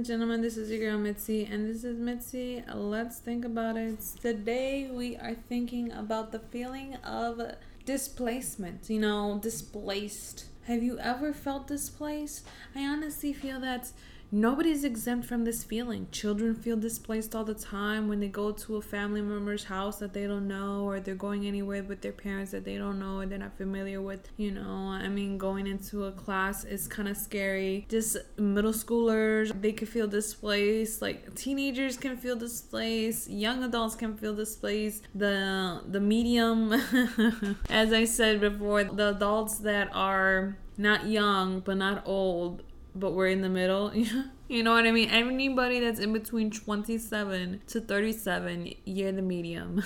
And gentlemen. This is your girl Mitzi, and this is Mitzi. Let's think about it. Today, we are thinking about the feeling of displacement. You know, displaced. Have you ever felt displaced? I honestly feel that Nobody's exempt from this feeling. Children feel displaced all the time when they go to a family member's house that they don't know, or they're going anywhere with their parents that they don't know or they're not familiar with. You know, I mean, going into a class is kind of scary. Just middle schoolers, they can feel displaced. Like teenagers can feel displaced. Young adults can feel displaced. The the medium, as I said before, the adults that are not young but not old but we're in the middle. you know what I mean? Anybody that's in between 27 to 37, you're the medium.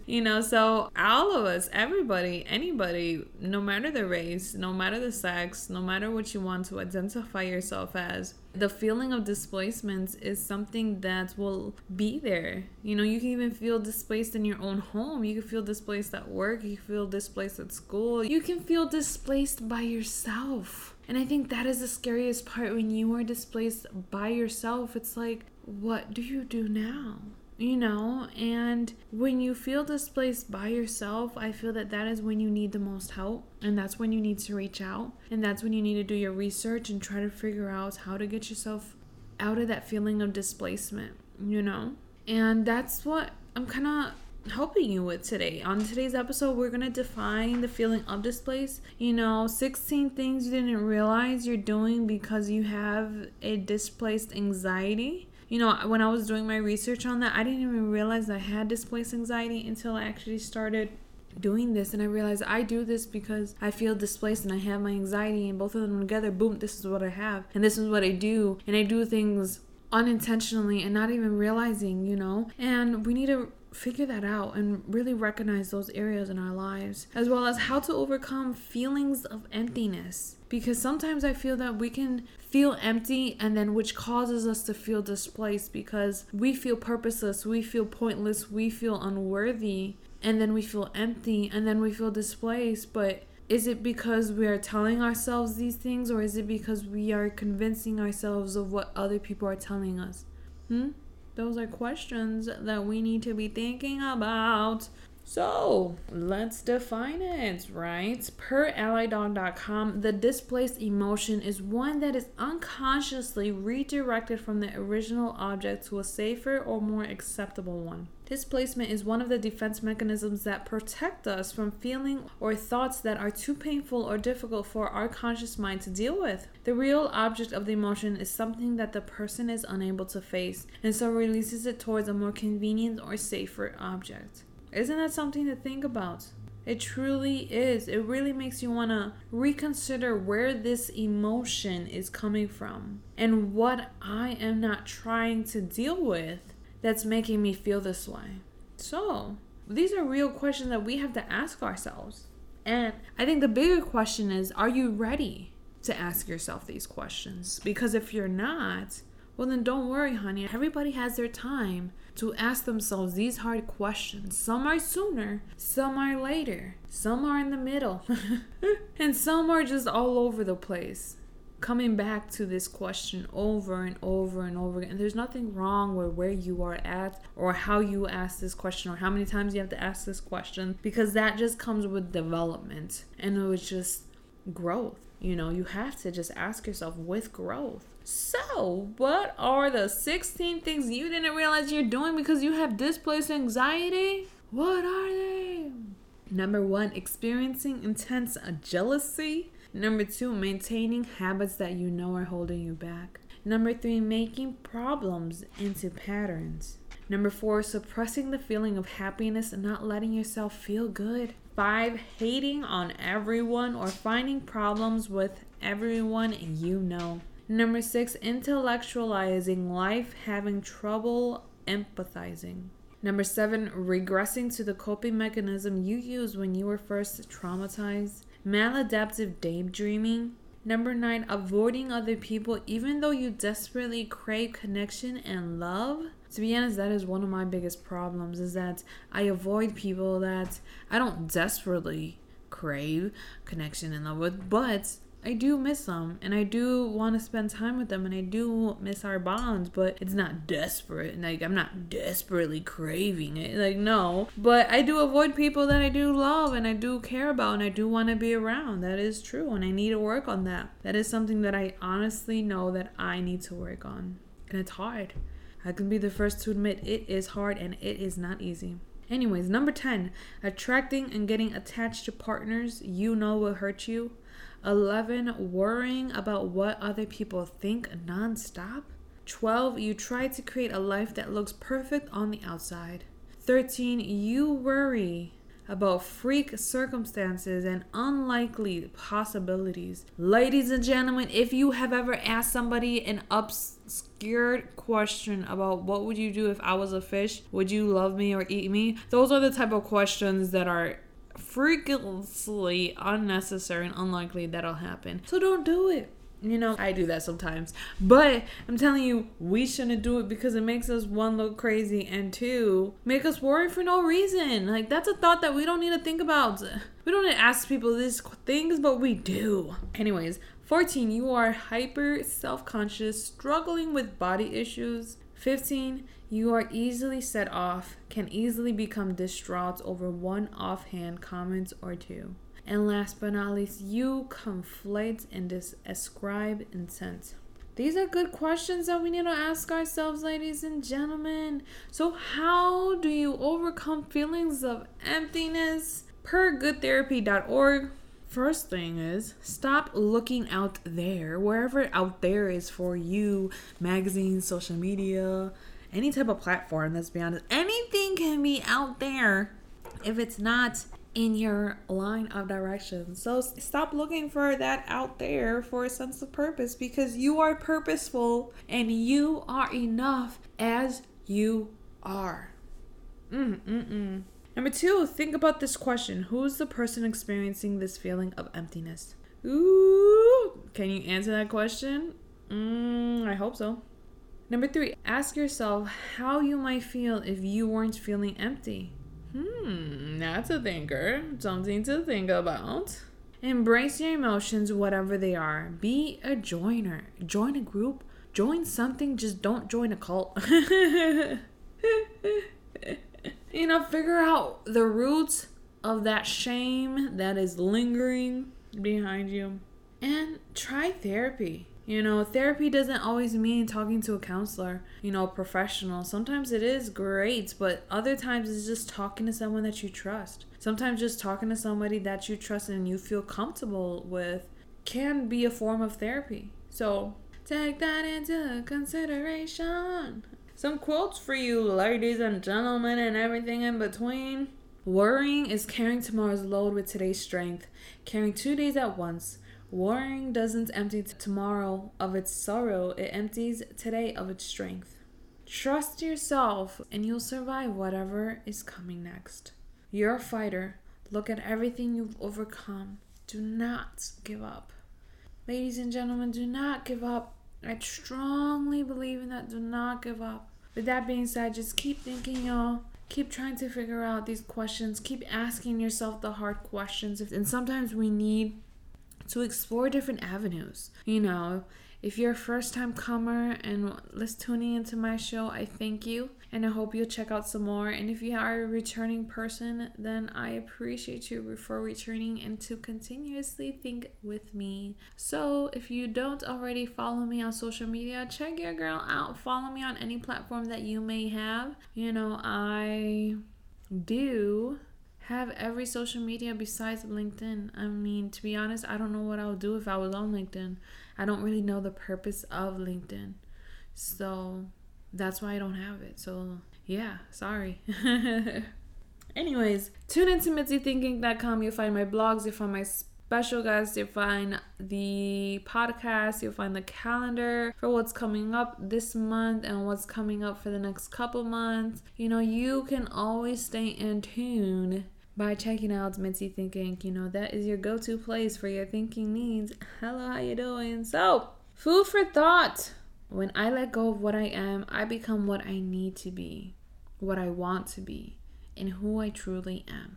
you know, so all of us, everybody, anybody, no matter the race, no matter the sex, no matter what you want to identify yourself as, the feeling of displacement is something that will be there. You know, you can even feel displaced in your own home. You can feel displaced at work. You can feel displaced at school. You can feel displaced by yourself and I think that is the scariest part when you are displaced by yourself. It's like, what do you do now? You know, and when you feel displaced by yourself, I feel that that is when you need the most help. And that's when you need to reach out. And that's when you need to do your research and try to figure out how to get yourself out of that feeling of displacement, you know? And that's what I'm kind of helping you with today. On today's episode, we're going to define the feeling of displaced. You know, 16 things you didn't realize you're doing because you have a displaced anxiety. You know, when I was doing my research on that, I didn't even realize I had displaced anxiety until I actually started doing this and I realized I do this because I feel displaced and I have my anxiety and both of them together, boom, this is what I have and this is what I do and I do things unintentionally and not even realizing, you know. And we need to figure that out and really recognize those areas in our lives, as well as how to overcome feelings of emptiness. Because sometimes I feel that we can feel empty, and then which causes us to feel displaced because we feel purposeless, we feel pointless, we feel unworthy, and then we feel empty, and then we feel displaced. But is it because we are telling ourselves these things, or is it because we are convincing ourselves of what other people are telling us? Hmm? Those are questions that we need to be thinking about. So let's define it, right? Per AlleyDog.com, the displaced emotion is one that is unconsciously redirected from the original object to a safer or more acceptable one. Displacement is one of the defense mechanisms that protect us from feeling or thoughts that are too painful or difficult for our conscious mind to deal with. The real object of the emotion is something that the person is unable to face, and so releases it towards a more convenient or safer object. Isn't that something to think about? It truly is. It really makes you want to reconsider where this emotion is coming from and what I am not trying to deal with that's making me feel this way. So, these are real questions that we have to ask ourselves. And I think the bigger question is are you ready to ask yourself these questions? Because if you're not, well, then don't worry, honey. Everybody has their time to ask themselves these hard questions. Some are sooner, some are later, some are in the middle, and some are just all over the place. Coming back to this question over and over and over again. And there's nothing wrong with where you are at or how you ask this question or how many times you have to ask this question because that just comes with development and it was just growth. You know, you have to just ask yourself with growth so, what are the 16 things you didn't realize you're doing because you have displaced anxiety? What are they? Number one, experiencing intense jealousy. Number two, maintaining habits that you know are holding you back. Number three, making problems into patterns. Number four, suppressing the feeling of happiness and not letting yourself feel good. Five, hating on everyone or finding problems with everyone you know. Number six, intellectualizing life, having trouble empathizing. Number seven, regressing to the coping mechanism you used when you were first traumatized. Maladaptive daydreaming. Number nine, avoiding other people even though you desperately crave connection and love. To be honest, that is one of my biggest problems is that I avoid people that I don't desperately crave connection and love with, but I do miss them and I do want to spend time with them and I do miss our bonds, but it's not desperate. And like, I'm not desperately craving it. Like, no. But I do avoid people that I do love and I do care about and I do want to be around. That is true. And I need to work on that. That is something that I honestly know that I need to work on. And it's hard. I can be the first to admit it is hard and it is not easy. Anyways, number 10, attracting and getting attached to partners you know will hurt you. 11, worrying about what other people think nonstop. 12, you try to create a life that looks perfect on the outside. 13, you worry about freak circumstances and unlikely possibilities. Ladies and gentlemen, if you have ever asked somebody an obscure question about what would you do if I was a fish, would you love me or eat me? Those are the type of questions that are freakishly unnecessary and unlikely that'll happen. So don't do it. You know, I do that sometimes. But I'm telling you, we shouldn't do it because it makes us one look crazy and two make us worry for no reason. Like that's a thought that we don't need to think about. We don't need to ask people these things, but we do. Anyways, 14, you are hyper self-conscious, struggling with body issues. 15, you are easily set off, can easily become distraught over one offhand comment or two. And last but not least, you conflate and ascribe intent. These are good questions that we need to ask ourselves, ladies and gentlemen. So, how do you overcome feelings of emptiness? Per goodtherapy.org, first thing is stop looking out there, wherever out there is for you magazines, social media, any type of platform, let's be honest. Anything can be out there if it's not in your line of direction. So stop looking for that out there for a sense of purpose because you are purposeful and you are enough as you are. Mm-mm-mm. Number two, think about this question Who's the person experiencing this feeling of emptiness? Ooh, can you answer that question? Mm, I hope so. Number three, ask yourself how you might feel if you weren't feeling empty. Hmm, that's a thinker. Something to think about. Embrace your emotions, whatever they are. Be a joiner. Join a group. Join something. Just don't join a cult. you know, figure out the roots of that shame that is lingering behind you. And try therapy. You know, therapy doesn't always mean talking to a counselor, you know, professional. Sometimes it is great, but other times it's just talking to someone that you trust. Sometimes just talking to somebody that you trust and you feel comfortable with can be a form of therapy. So take that into consideration. Some quotes for you, ladies and gentlemen, and everything in between. Worrying is carrying tomorrow's load with today's strength, carrying two days at once Worrying doesn't empty tomorrow of its sorrow, it empties today of its strength. Trust yourself and you'll survive whatever is coming next. You're a fighter. Look at everything you've overcome. Do not give up. Ladies and gentlemen, do not give up. I strongly believe in that. Do not give up. With that being said, just keep thinking, y'all. Keep trying to figure out these questions. Keep asking yourself the hard questions. And sometimes we need to explore different avenues. You know, if you're a first time comer and just tuning into my show, I thank you and I hope you'll check out some more. And if you are a returning person, then I appreciate you for returning and to continuously think with me. So if you don't already follow me on social media, check your girl out. Follow me on any platform that you may have. You know, I do have every social media besides LinkedIn. I mean, to be honest, I don't know what I would do if I was on LinkedIn. I don't really know the purpose of LinkedIn. So that's why I don't have it. So yeah, sorry. Anyways, tune into MitziThinking.com. You'll find my blogs, you'll find my special guests, you'll find the podcast, you'll find the calendar for what's coming up this month and what's coming up for the next couple months. You know, you can always stay in tune by checking out Mitzi Thinking. You know, that is your go-to place for your thinking needs. Hello, how you doing? So, food for thought. When I let go of what I am, I become what I need to be, what I want to be, and who I truly am.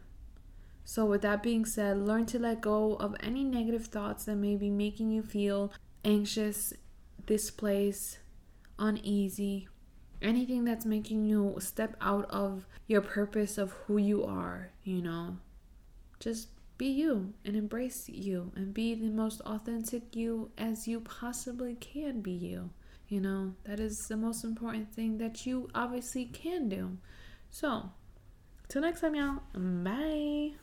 So, with that being said, learn to let go of any negative thoughts that may be making you feel anxious, displaced, uneasy, anything that's making you step out of your purpose of who you are, you know. Just be you and embrace you and be the most authentic you as you possibly can be you. You know, that is the most important thing that you obviously can do. So, till next time, y'all. Bye.